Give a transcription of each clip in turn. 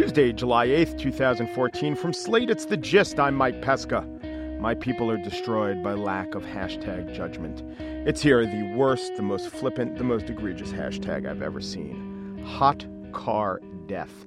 Tuesday, July 8th, 2014. From Slate, it's The Gist. I'm Mike Pesca. My people are destroyed by lack of hashtag judgment. It's here the worst, the most flippant, the most egregious hashtag I've ever seen. Hot car death.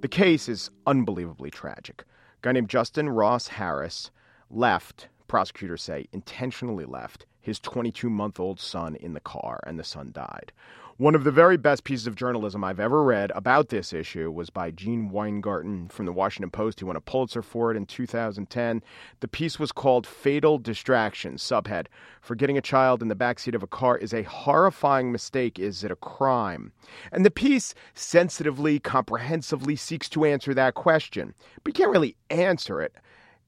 The case is unbelievably tragic. A guy named Justin Ross Harris left, prosecutors say, intentionally left his 22 month old son in the car, and the son died. One of the very best pieces of journalism I've ever read about this issue was by Gene Weingarten from the Washington Post. He won a Pulitzer for it in 2010. The piece was called Fatal Distraction. Subhead Forgetting a child in the backseat of a car is a horrifying mistake. Is it a crime? And the piece sensitively, comprehensively seeks to answer that question, but you can't really answer it.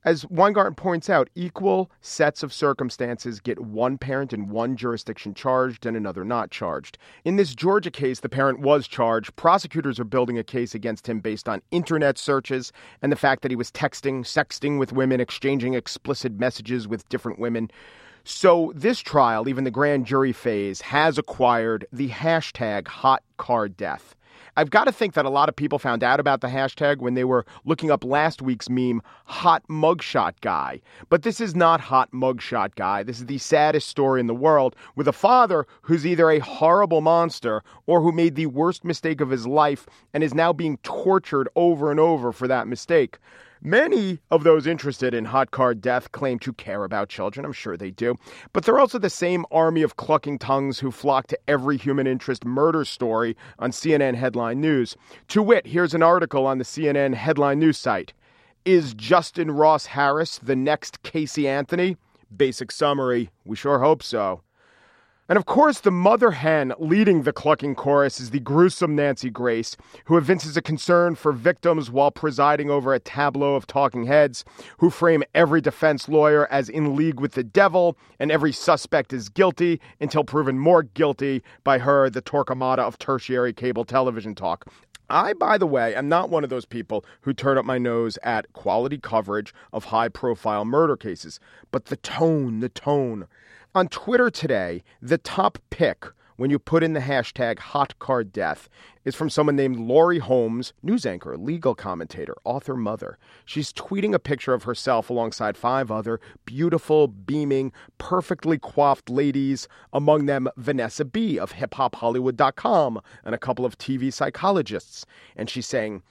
As Weingarten points out, equal sets of circumstances get one parent in one jurisdiction charged and another not charged. In this Georgia case, the parent was charged. Prosecutors are building a case against him based on internet searches and the fact that he was texting, sexting with women, exchanging explicit messages with different women. So, this trial, even the grand jury phase, has acquired the hashtag hot car death. I've got to think that a lot of people found out about the hashtag when they were looking up last week's meme, Hot Mugshot Guy. But this is not Hot Mugshot Guy. This is the saddest story in the world with a father who's either a horrible monster or who made the worst mistake of his life and is now being tortured over and over for that mistake. Many of those interested in hot car death claim to care about children. I'm sure they do. But they're also the same army of clucking tongues who flock to every human interest murder story on CNN headline news. To wit, here's an article on the CNN headline news site Is Justin Ross Harris the next Casey Anthony? Basic summary We sure hope so. And of course, the mother hen leading the clucking chorus is the gruesome Nancy Grace, who evinces a concern for victims while presiding over a tableau of talking heads who frame every defense lawyer as in league with the devil and every suspect is guilty until proven more guilty by her, the Torquemada of tertiary cable television talk. I, by the way, am not one of those people who turn up my nose at quality coverage of high profile murder cases, but the tone, the tone. On Twitter today, the top pick when you put in the hashtag hot car death is from someone named Laurie Holmes, news anchor, legal commentator, author, mother. She's tweeting a picture of herself alongside five other beautiful, beaming, perfectly coiffed ladies, among them Vanessa B of hiphophollywood.com and a couple of TV psychologists. And she's saying,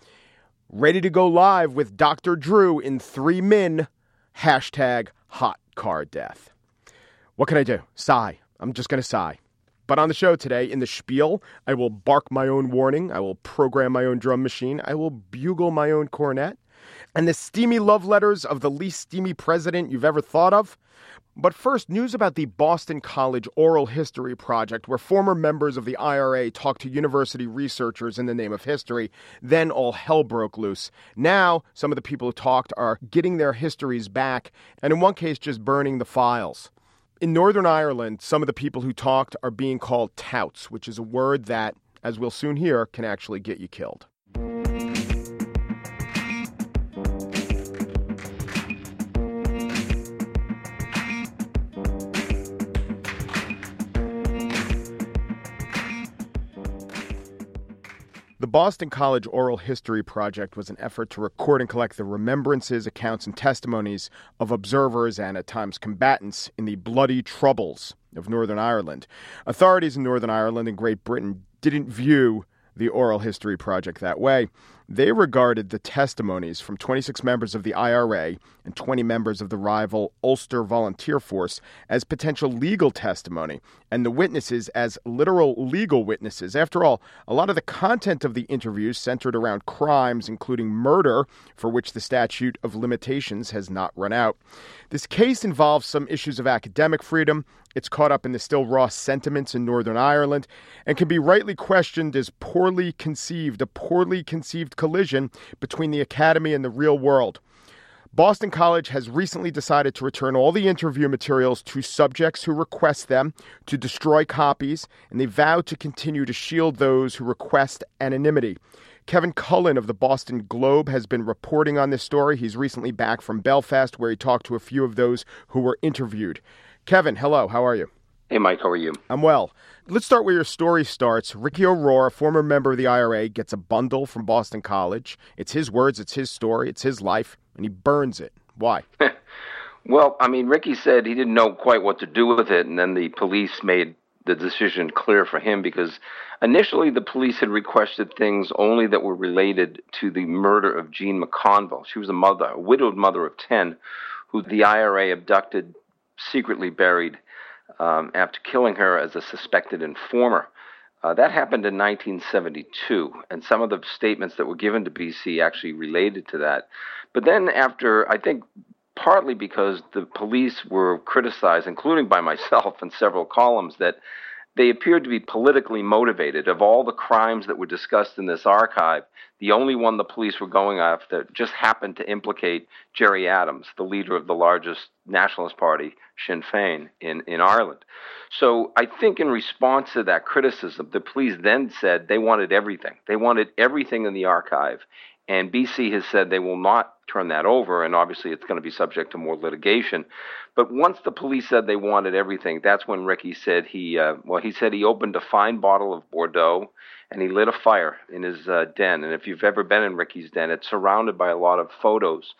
ready to go live with Dr. Drew in three min, hashtag hot car death. What can I do? Sigh. I'm just going to sigh. But on the show today, in the spiel, I will bark my own warning. I will program my own drum machine. I will bugle my own cornet. And the steamy love letters of the least steamy president you've ever thought of. But first, news about the Boston College Oral History Project, where former members of the IRA talked to university researchers in the name of history. Then all hell broke loose. Now, some of the people who talked are getting their histories back, and in one case, just burning the files. In Northern Ireland, some of the people who talked are being called touts, which is a word that, as we'll soon hear, can actually get you killed. The Boston College Oral History Project was an effort to record and collect the remembrances, accounts, and testimonies of observers and at times combatants in the bloody troubles of Northern Ireland. Authorities in Northern Ireland and Great Britain didn't view the Oral History Project that way. They regarded the testimonies from 26 members of the IRA and 20 members of the rival Ulster Volunteer Force as potential legal testimony, and the witnesses as literal legal witnesses. After all, a lot of the content of the interviews centered around crimes, including murder, for which the statute of limitations has not run out. This case involves some issues of academic freedom. It's caught up in the still raw sentiments in Northern Ireland and can be rightly questioned as poorly conceived, a poorly conceived collision between the academy and the real world. Boston College has recently decided to return all the interview materials to subjects who request them, to destroy copies, and they vow to continue to shield those who request anonymity. Kevin Cullen of the Boston Globe has been reporting on this story. He's recently back from Belfast, where he talked to a few of those who were interviewed. Kevin, hello. How are you? Hey, Mike. How are you? I'm well. Let's start where your story starts. Ricky O'Rawe, a former member of the IRA, gets a bundle from Boston College. It's his words, it's his story, it's his life, and he burns it. Why? well, I mean, Ricky said he didn't know quite what to do with it, and then the police made the decision clear for him because initially the police had requested things only that were related to the murder of Jean McConville. She was a mother, a widowed mother of 10, who the IRA abducted, secretly buried um, after killing her as a suspected informer. Uh, that happened in 1972, and some of the statements that were given to BC actually related to that. But then, after I think partly because the police were criticized, including by myself in several columns, that they appeared to be politically motivated. Of all the crimes that were discussed in this archive, the only one the police were going after just happened to implicate Gerry Adams, the leader of the largest nationalist party, Sinn Féin, in, in Ireland. So I think in response to that criticism, the police then said they wanted everything. They wanted everything in the archive. And BC has said they will not turn that over, and obviously it's going to be subject to more litigation. But once the police said they wanted everything, that's when Ricky said he, uh, well, he said he opened a fine bottle of Bordeaux and he lit a fire in his uh, den. And if you've ever been in Ricky's den, it's surrounded by a lot of photos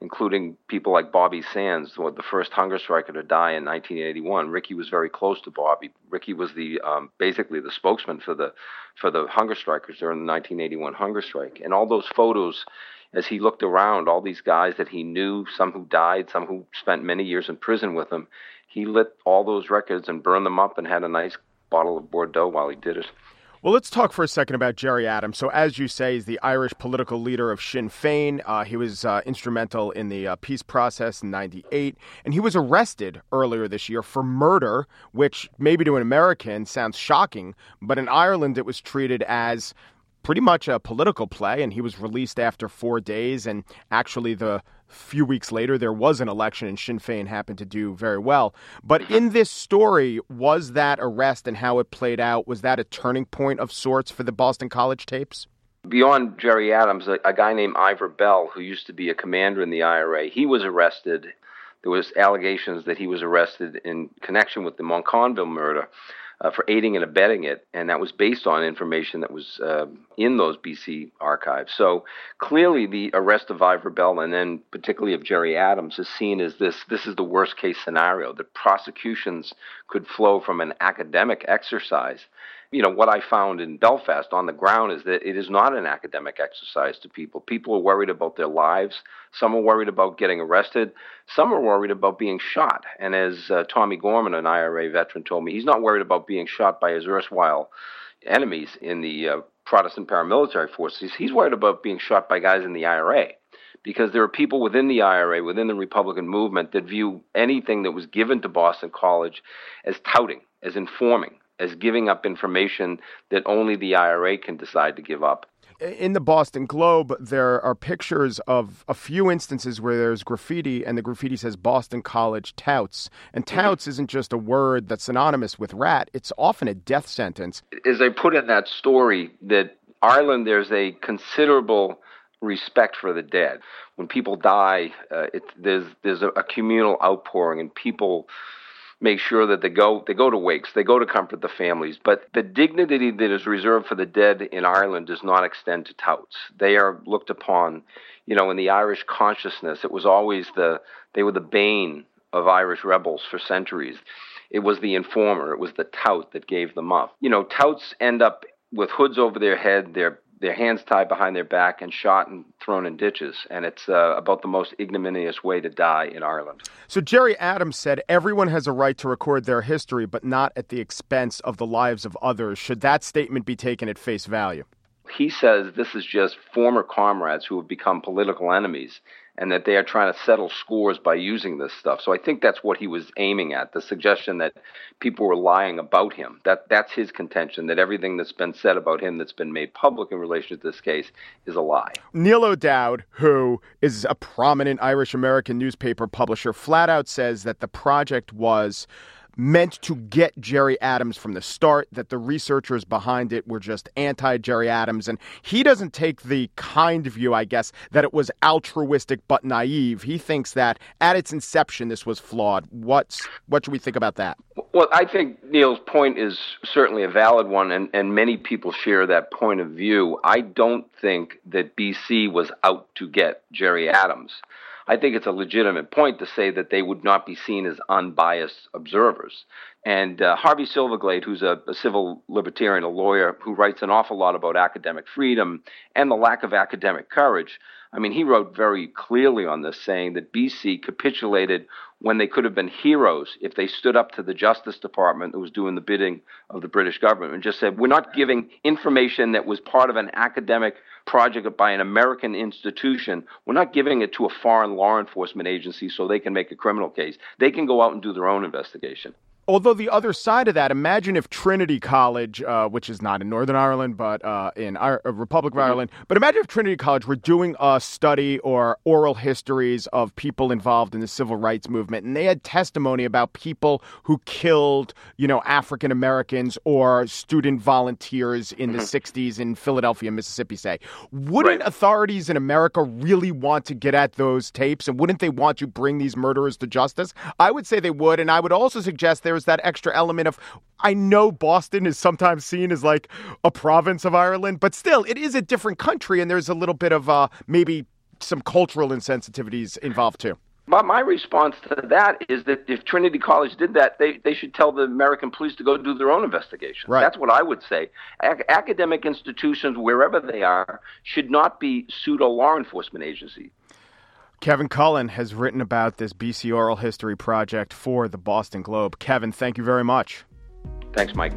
including people like Bobby Sands, the first hunger striker to die in 1981. Ricky was very close to Bobby. Ricky was the um, basically the spokesman for the for the hunger strikers during the 1981 hunger strike. And all those photos, as he looked around, all these guys that he knew, some who died, some who spent many years in prison with him, he lit all those records and burned them up and had a nice bottle of Bordeaux while he did it. Well, let's talk for a second about Gerry Adams. So, as you say, he's the Irish political leader of Sinn Féin. Uh, he was uh, instrumental in the uh, peace process in 98, and he was arrested earlier this year for murder, which maybe to an American sounds shocking, but in Ireland it was treated as pretty much a political play, and he was released after four days. And actually, the few weeks later, there was an election, and Sinn Féin happened to do very well. But in this story, was that arrest and how it played out, was that a turning point of sorts for the Boston College tapes? Beyond Gerry Adams, a, a guy named Ivor Bell, who used to be a commander in the IRA, he was arrested. There was allegations that he was arrested in connection with the McConville murder uh, for aiding and abetting it, and that was based on information that was uh, in those BC archives. So clearly, the arrest of Ivor Bell and then particularly of Gerry Adams is seen as this: this is the worst case scenario. That prosecutions could flow from an academic exercise you know, what I found in Belfast on the ground is that it is not an academic exercise to people. People are worried about their lives. Some are worried about getting arrested. Some are worried about being shot. And as uh, Tommy Gorman, an IRA veteran, told me, he's not worried about being shot by his erstwhile enemies in the uh, Protestant paramilitary forces. He's worried about being shot by guys in the IRA because there are people within the IRA, within the Republican movement, that view anything that was given to Boston College as touting, as informing, as giving up information that only the IRA can decide to give up. In the Boston Globe, there are pictures of a few instances where there's graffiti, and the graffiti says Boston College touts. And mm-hmm. touts isn't just a word that's synonymous with rat, it's often a death sentence. As I put in that story, that Ireland, there's a considerable respect for the dead. When people die, uh, it, there's, there's a, a communal outpouring, and people make sure that they go they go to wakes, they go to comfort the families. But the dignity that is reserved for the dead in Ireland does not extend to touts. They are looked upon, you know, in the Irish consciousness. It was always the they were the bane of Irish rebels for centuries. It was the informer, it was the tout that gave them up. You know, touts end up with hoods over their head, they're their hands tied behind their back and shot and thrown in ditches. And it's uh, about the most ignominious way to die in Ireland. So Gerry Adams said everyone has a right to record their history, but not at the expense of the lives of others. Should that statement be taken at face value? He says this is just former comrades who have become political enemies and that they are trying to settle scores by using this stuff. So I think that's what he was aiming at, the suggestion that people were lying about him. That that's his contention that everything that's been said about him that's been made public in relation to this case is a lie. Niall O'Dowd, who is a prominent Irish American newspaper publisher, flat out says that the project was meant to get Gerry Adams from the start, that the researchers behind it were just anti Gerry Adams. And he doesn't take the kind view, I guess, that it was altruistic but naive. He thinks that at its inception, this was flawed. What's, what should we think about that? Well, I think Niall's point is certainly a valid one, and, and many people share that point of view. I don't think that BC was out to get Gerry Adams. I think it's a legitimate point to say that they would not be seen as unbiased observers. And uh, Harvey Silverglate, who's a, a, civil libertarian, a lawyer who writes an awful lot about academic freedom and the lack of academic courage, I mean, he wrote very clearly on this, saying that BC capitulated when they could have been heroes if they stood up to the Justice Department that was doing the bidding of the British government and just said, we're not giving information that was part of an academic project by an American institution. We're not giving it to a foreign law enforcement agency so they can make a criminal case. They can go out and do their own investigation. Although the other side of that, imagine if Trinity College, uh, which is not in Northern Ireland but uh, in our uh, Republic of mm-hmm. Ireland, but imagine if Trinity College were doing a study or oral histories of people involved in the civil rights movement, and they had testimony about people who killed, you know, African Americans or student volunteers in mm-hmm. the '60s in Philadelphia, Mississippi. Say, wouldn't right. authorities in America really want to get at those tapes, and wouldn't they want to bring these murderers to justice? I would say they would, and I would also suggest there's that extra element of I know Boston is sometimes seen as like a province of Ireland, but still it is a different country and there's a little bit of uh, maybe some cultural insensitivities involved too. But my response to that is that if Trinity College did that, they, they should tell the American police to go do their own investigation. Right. That's what I would say. A- academic institutions, wherever they are, should not be pseudo law enforcement agencies. Kevin Cullen has written about this BC Oral History Project for the Boston Globe. Kevin, thank you very much. Thanks, Mike.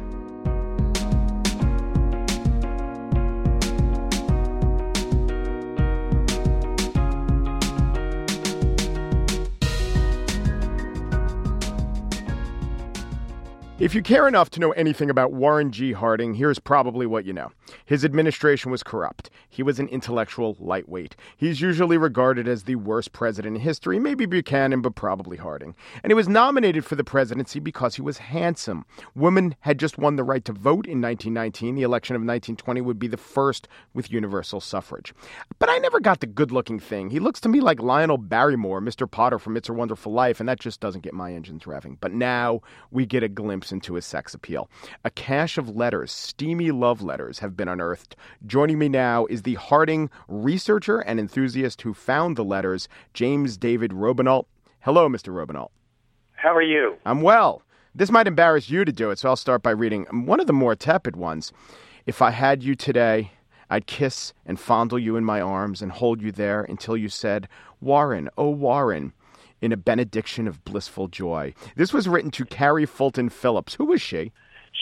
If you care enough to know anything about Warren G. Harding, here's probably what you know. His administration was corrupt. He was an intellectual lightweight. He's usually regarded as the worst president in history, maybe Buchanan, but probably Harding. And he was nominated for the presidency because he was handsome. Women had just won the right to vote in 1919. The election of 1920 would be the first with universal suffrage. But I never got the good looking thing. He looks to me like Lionel Barrymore, Mr. Potter from It's a Wonderful Life, and that just doesn't get my engines revving. But now we get a glimpse glimpse into his sex appeal. A cache of letters, steamy love letters, have been unearthed. Joining me now is the Harding researcher and enthusiast who found the letters, James David Robenalt. Hello, Mr. Robenalt. How are you? I'm well. This might embarrass you to do it, so I'll start by reading one of the more tepid ones. If I had you today, I'd kiss and fondle you in my arms and hold you there until you said, Warren, oh Warren, in a benediction of blissful joy. This was written to Carrie Fulton Phillips. Who was she?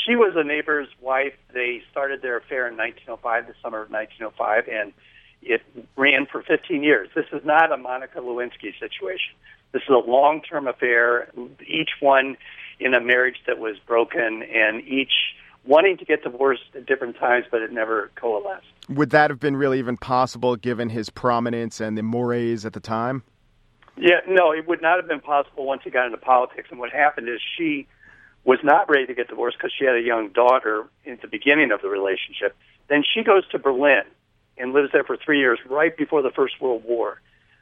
She was a neighbor's wife. They started their affair in 1905, the summer of 1905, and it ran for 15 years. This is not a Monica Lewinsky situation. This is a long-term affair, each one in a marriage that was broken, and each wanting to get divorced at different times, but it never coalesced. Would that have been really even possible given his prominence and the mores at the time? Yeah, no, it would not have been possible once he got into politics. And what happened is she was not ready to get divorced because she had a young daughter at the beginning of the relationship. Then she goes to Berlin and lives there for three years, right before the First World War,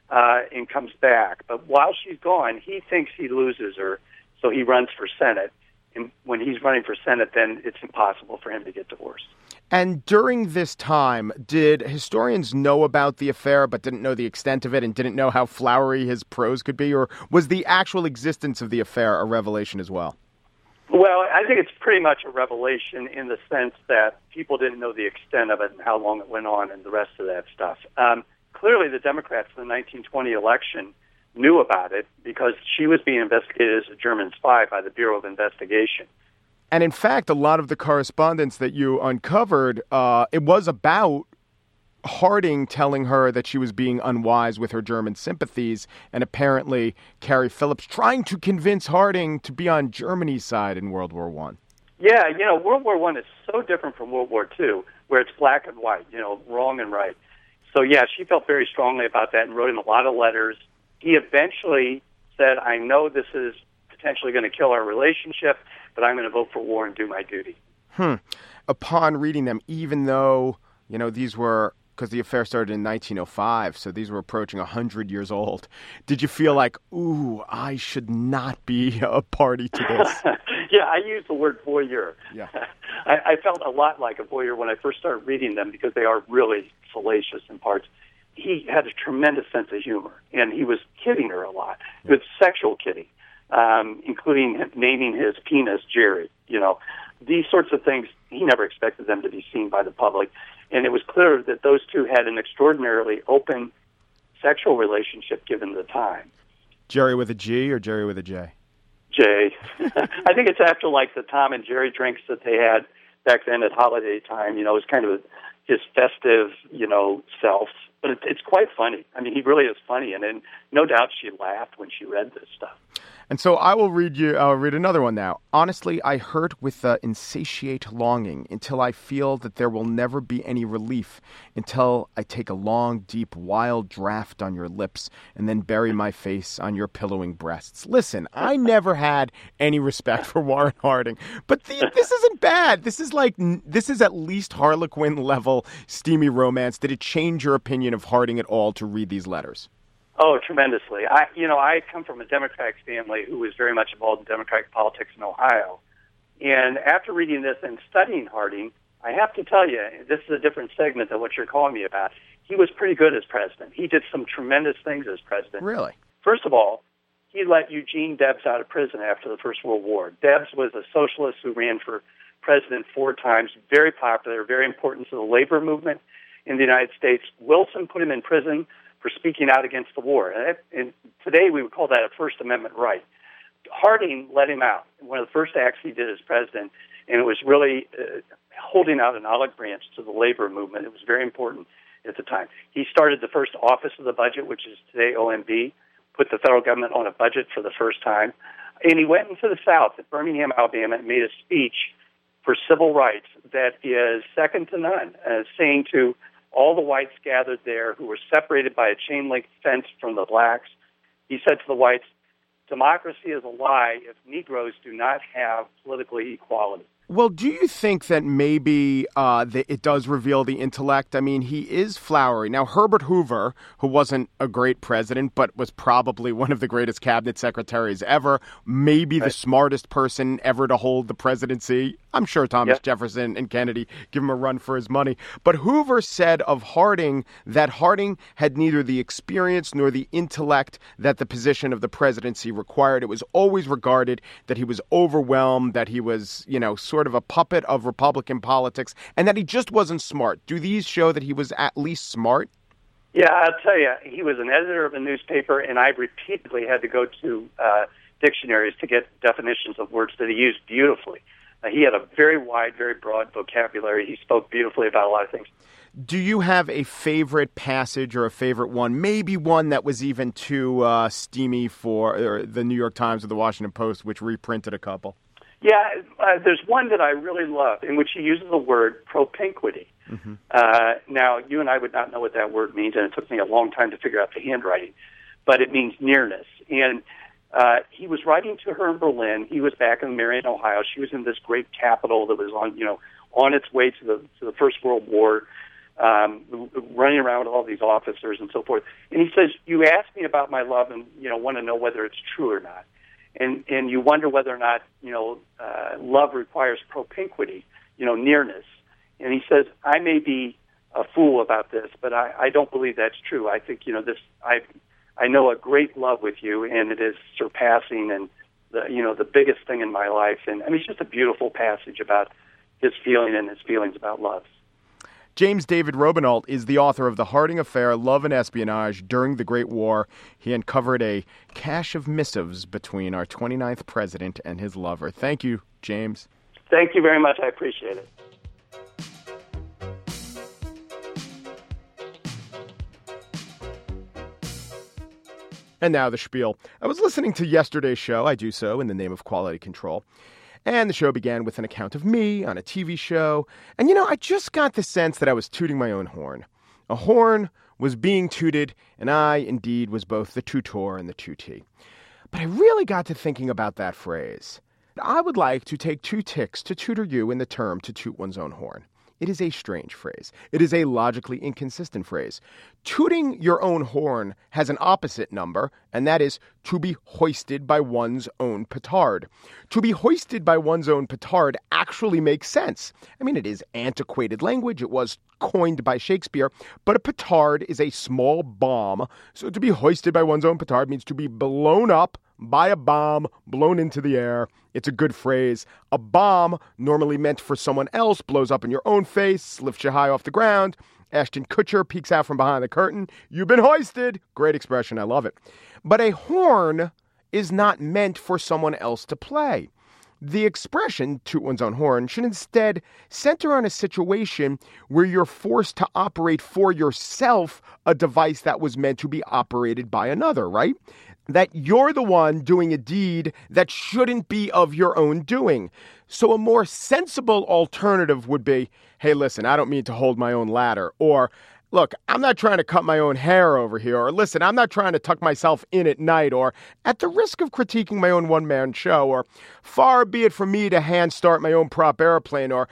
uh, and comes back. But while she's gone, he thinks he loses her, so he runs for Senate. And when he's running for Senate, then it's impossible for him to get divorced. And during this time, did historians know about the affair but didn't know the extent of it and didn't know how flowery his prose could be? Or was the actual existence of the affair a revelation as well? Well, I think it's pretty much a revelation in the sense that people didn't know the extent of it and how long it went on and the rest of that stuff. Um, clearly, the Democrats in the 1920 election knew about it because she was being investigated as a German spy by the Bureau of Investigation. And in fact, a lot of the correspondence that you uncovered, uh, it was about Harding telling her that she was being unwise with her German sympathies, and apparently Carrie Phillips trying to convince Harding to be on Germany's side in World War One. Yeah, you know, World War One is so different from World War Two, where it's black and white, you know, wrong and right. So yeah, she felt very strongly about that and wrote him a lot of letters. He eventually said, "I know this is potentially going to kill our relationship, but I'm going to vote for war and do my duty." Hmm. Upon reading them, even though you know these were because the affair started in 1905, so these were approaching 100 years old. Did you feel like, ooh, I should not be a party to this? yeah, I use the word voyeur. Yeah. I, I felt a lot like a voyeur when I first started reading them because they are really salacious in parts. He had a tremendous sense of humor, and he was kidding her a lot. With sexual kidding, um, including naming his penis Jerry. You know, these sorts of things. He never expected them to be seen by the public and it was clear that those two had an extraordinarily open sexual relationship given the time. Jerry with a G or Jerry with a J? J. I think it's after like the Tom and Jerry drinks that they had back then at holiday time. You know, it was kind of his festive, you know, self. But it's, it's quite funny. I mean, he really is funny, and, and no doubt she laughed when she read this stuff. And so I will read you. I'll read another one now. Honestly, I hurt with the insatiate longing until I feel that there will never be any relief. Until I take a long, deep, wild draught on your lips and then bury my face on your pillowing breasts. Listen, I never had any respect for Warren Harding, but the, this isn't bad. This is like this is at least Harlequin level steamy romance. Did it change your opinion of Harding at all to read these letters? Oh, tremendously. I, you know, I come from a Democratic family who was very much involved in Democratic politics in Ohio. And after reading this and studying Harding, I have to tell you, this is a different segment than what you're calling me about. He was pretty good as president. He did some tremendous things as president. Really? First of all, he let Eugene Debs out of prison after the First World War. Debs was a socialist who ran for president four times, very popular, very important to the labor movement in the United States. Wilson put him in prison for speaking out against the war. And, and today we would call that a First Amendment right. Harding let him out. One of the first acts he did as president, and it was really uh, holding out an olive branch to the labor movement. It was very important at the time. He started the first office of the budget, which is today OMB, put the federal government on a budget for the first time. And he went into the South at Birmingham, Alabama, and made a speech for civil rights that is second to none, uh, saying to all the whites gathered there who were separated by a chain link fence from the blacks. He said to the whites, Democracy is a lie if Negroes do not have political equality. Well, do you think that maybe uh, that it does reveal the intellect? I mean, he is flowery. Now, Herbert Hoover, who wasn't a great president, but was probably one of the greatest cabinet secretaries ever, maybe right. the smartest person ever to hold the presidency. I'm sure Thomas yep. Jefferson and Kennedy give him a run for his money. But Hoover said of Harding that Harding had neither the experience nor the intellect that the position of the presidency required. It was always regarded that he was overwhelmed, that he was, you know, sort sort of a puppet of Republican politics and that he just wasn't smart. Do these show that he was at least smart? Yeah, I'll tell you, he was an editor of a newspaper, and I repeatedly had to go to uh, dictionaries to get definitions of words that he used beautifully. Uh, he had a very wide, very broad vocabulary. He spoke beautifully about a lot of things. Do you have a favorite passage or a favorite one? Maybe one that was even too uh, steamy for the New York Times or the Washington Post, which reprinted a couple. Yeah, uh, there's one that I really love in which he uses the word propinquity. Mm-hmm. Uh, now, you and I would not know what that word means, and it took me a long time to figure out the handwriting, but it means nearness. And uh, he was writing to her in Berlin. He was back in Marion, Ohio. She was in this great capital that was on, you know, on its way to the to the First World War, um, running around with all these officers and so forth. And he says, "You asked me about my love, and you know, want to know whether it's true or not." and and you wonder whether or not you know uh, love requires propinquity, you know, nearness. And he says, I may be a fool about this, but I, I don't believe that's true. I think you know this. I I know a great love with you, and it is surpassing and the you know the biggest thing in my life. And I mean, it's just a beautiful passage about his feeling and his feelings about love. James David Robenalt is the author of The Harding Affair Love and Espionage During the Great War. He uncovered a cache of missives between our 29th president and his lover. Thank you, James. Thank you very much. I appreciate it. And now the spiel. I was listening to yesterday's show. I do so in the name of quality control. And the show began with an account of me on a TV show. And you know, I just got the sense that I was tooting my own horn. A horn was being tooted, and I indeed was both the tutor and the tutee. But I really got to thinking about that phrase. I would like to take two ticks to tutor you in the term to toot one's own horn. It is a strange phrase. It is a logically inconsistent phrase. Tooting your own horn has an opposite number, and that is to be hoisted by one's own petard. To be hoisted by one's own petard actually makes sense. I mean, it is antiquated language. It was coined by Shakespeare, but a petard is a small bomb. So to be hoisted by one's own petard means to be blown up by a bomb blown into the air. It's a good phrase. A bomb, normally meant for someone else, blows up in your own face, lifts you high off the ground. Ashton Kutcher peeks out from behind the curtain. You've been hoisted. Great expression. I love it. But a horn is not meant for someone else to play. The expression, toot one's own horn, should instead center on a situation where you're forced to operate for yourself a device that was meant to be operated by another, right? that you're the one doing a deed that shouldn't be of your own doing. So a more sensible alternative would be hey, listen, I don't mean to hold my own ladder. Or, look, I'm not trying to cut my own hair over here. Or, listen, I'm not trying to tuck myself in at night. Or, at the risk of critiquing my own one man show. Or, far be it from me to hand start my own prop airplane. Or,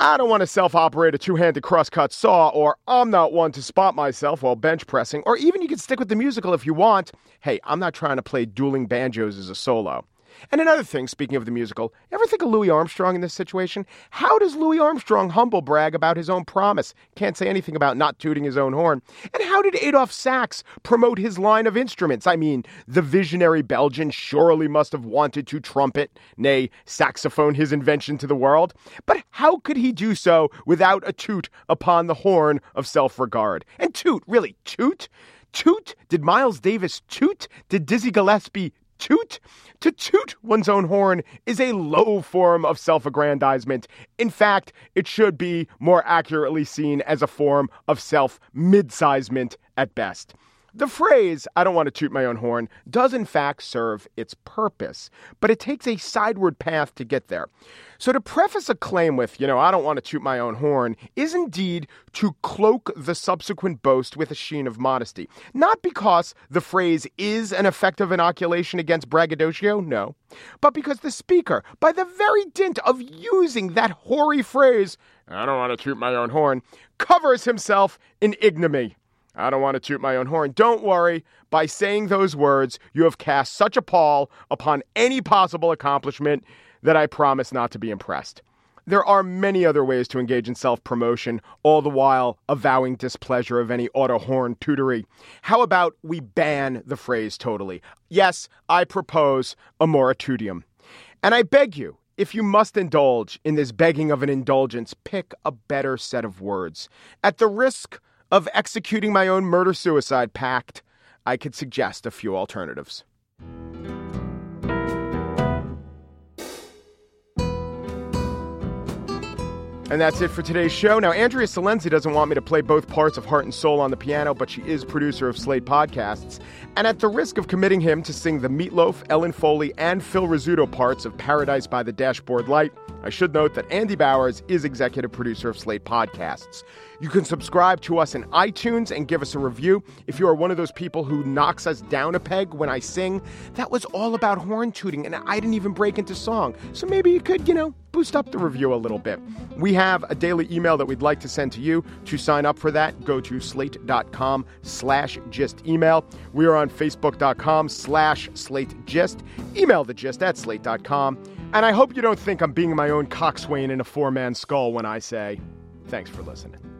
I don't want to self operate a two handed cross-cut saw, or I'm not one to spot myself while bench pressing, or even you can stick with the musical if you want. Hey, I'm not trying to play dueling banjos as a solo. And another thing, speaking of the musical, ever think of Louis Armstrong in this situation? How does Louis Armstrong humble brag about his own promise? Can't say anything about not tooting his own horn. And how did Adolphe Sax promote his line of instruments? I mean, the visionary Belgian surely must have wanted to trumpet, nay, saxophone his invention to the world. But how could he do so without a toot upon the horn of self regard? And toot, really, toot? Toot? Did Miles Davis toot? Did Dizzy Gillespie toot. To toot one's own horn is a low form of self aggrandizement. In fact, it should be more accurately seen as a form of self midsizement at best. The phrase, I don't want to toot my own horn, does in fact serve its purpose, but it takes a sideward path to get there. So to preface a claim with, you know, I don't want to toot my own horn, is indeed to cloak the subsequent boast with a sheen of modesty. Not because the phrase is an effective inoculation against braggadocio, no, but because the speaker, by the very dint of using that hoary phrase, I don't want to toot my own horn, covers himself in ignominy. I don't want to toot my own horn. Don't worry. By saying those words, you have cast such a pall upon any possible accomplishment that I promise not to be impressed. There are many other ways to engage in self promotion, all the while avowing displeasure of any auto horn tutory. How about we ban the phrase totally? Yes, I propose a moratorium. And I beg you, if you must indulge in this begging of an indulgence, pick a better set of words. At the risk of executing my own murder suicide pact, I could suggest a few alternatives. And that's it for today's show. Now, Andrea Silenzi doesn't want me to play both parts of Heart and Soul on the piano, but she is producer of Slate Podcasts. And at the risk of committing him to sing the Meatloaf, Ellen Foley, and Phil Rizzuto parts of Paradise by the Dashboard Light, I should note that Andy Bowers is executive producer of Slate Podcasts. You can subscribe to us in iTunes and give us a review. If you are one of those people who knocks us down a peg when I sing, that was all about horn tooting, and I didn't even break into song. So maybe you could, you know, boost up the review a little bit. We have a daily email that we'd like to send to you. To sign up for that, go to slate.com slash gist email. We are on facebook.com slash slate gist. Email the gist at slate.com. And I hope you don't think I'm being my own coxswain in a four man scull when I say thanks for listening.